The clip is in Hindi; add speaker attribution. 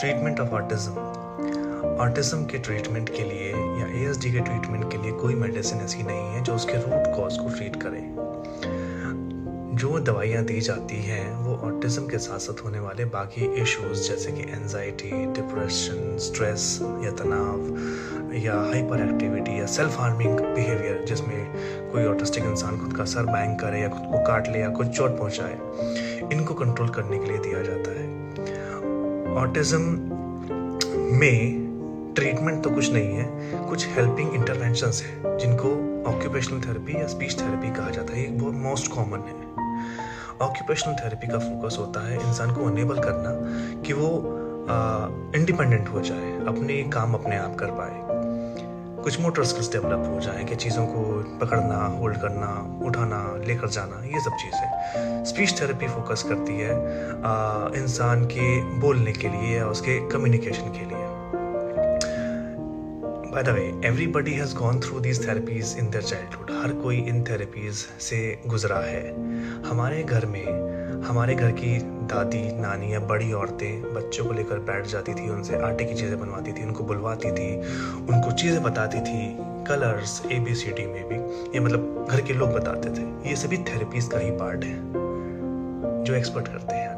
Speaker 1: ट्रीटमेंट ऑफ़ ऑटिज्म ऑटिज्म के ट्रीटमेंट के लिए या ए के ट्रीटमेंट के लिए कोई मेडिसिन ऐसी नहीं है जो उसके रूट कॉज को ट्रीट करे। जो दवाइयाँ दी जाती हैं, वो ऑटिज्म के साथ साथ होने वाले बाकी इश्यूज़ जैसे कि एनजाइटी डिप्रेशन स्ट्रेस या तनाव या हाइपर एक्टिविटी या सेल्फ हार्मिंग बिहेवियर जिसमें कोई ऑटिस्टिक इंसान खुद का सर बैंग करे या खुद को काट ले या कुछ चोट पहुँचाए, इनको कंट्रोल करने के लिए दिया जाता है। ऑटिज्म में ट्रीटमेंट तो कुछ नहीं है, कुछ हेल्पिंग इंटरवेंशंस है, जिनको ऑक्यूपेशनल थेरेपी या स्पीच थेरेपी कहा जाता है। ये बहुत मोस्ट कॉमन है। ऑक्यूपेशनल थेरेपी का फोकस होता है इंसान को अनेबल करना कि वो इंडिपेंडेंट हो जाए, अपने काम अपने आप कर पाए। कुछ मोटर स्किल्स डेवलप हो जाए कि चीज़ों को पकड़ना होल्ड करना, उठाना, लेकर जाना, ये सब चीज़ें। स्पीच थेरेपी फोकस करती है इंसान के बोलने के लिए या उसके कम्युनिकेशन के लिए। By the way everybody has gone through these therapies in their childhood हर कोई इन थेरेपीज से गुजरा है। हमारे घर में, हमारे घर की दादी, नानी या बड़ी औरतें बच्चों को लेकर बैठ जाती थी, उनसे आटे की चीज़ें बनवाती थी, उनको बुलवाती थी, उनको चीज़ें बताती थी colours A B C D में भी ये मतलब घर के लोग बताते थे। ये सभी थेरेपीज का ही पार्ट है, जो एक्सपर्ट करते हैं।